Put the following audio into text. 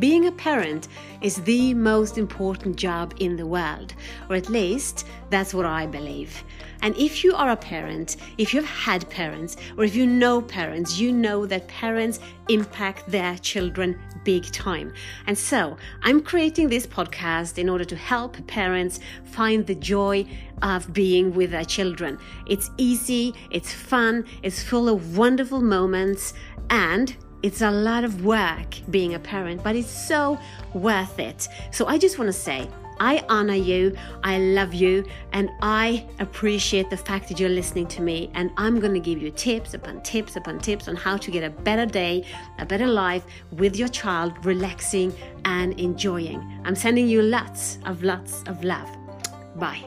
Being a parent is the most important job in the world, or at least that's what I believe. And if you are a parent, if you've had parents, or if you know parents, you know that parents impact their children big time. And so I'm creating this podcast in order to help parents find the joy of being with their children. It's easy, it's fun, it's full of wonderful moments, and it's a lot of work being a parent, but it's so worth it. So I just want to say, I honor you, I love you, and I appreciate the fact that you're listening to me. And I'm going to give you tips upon tips upon tips on how to get a better day, a better life with your child, relaxing and enjoying. I'm sending you lots of lots of love. Bye.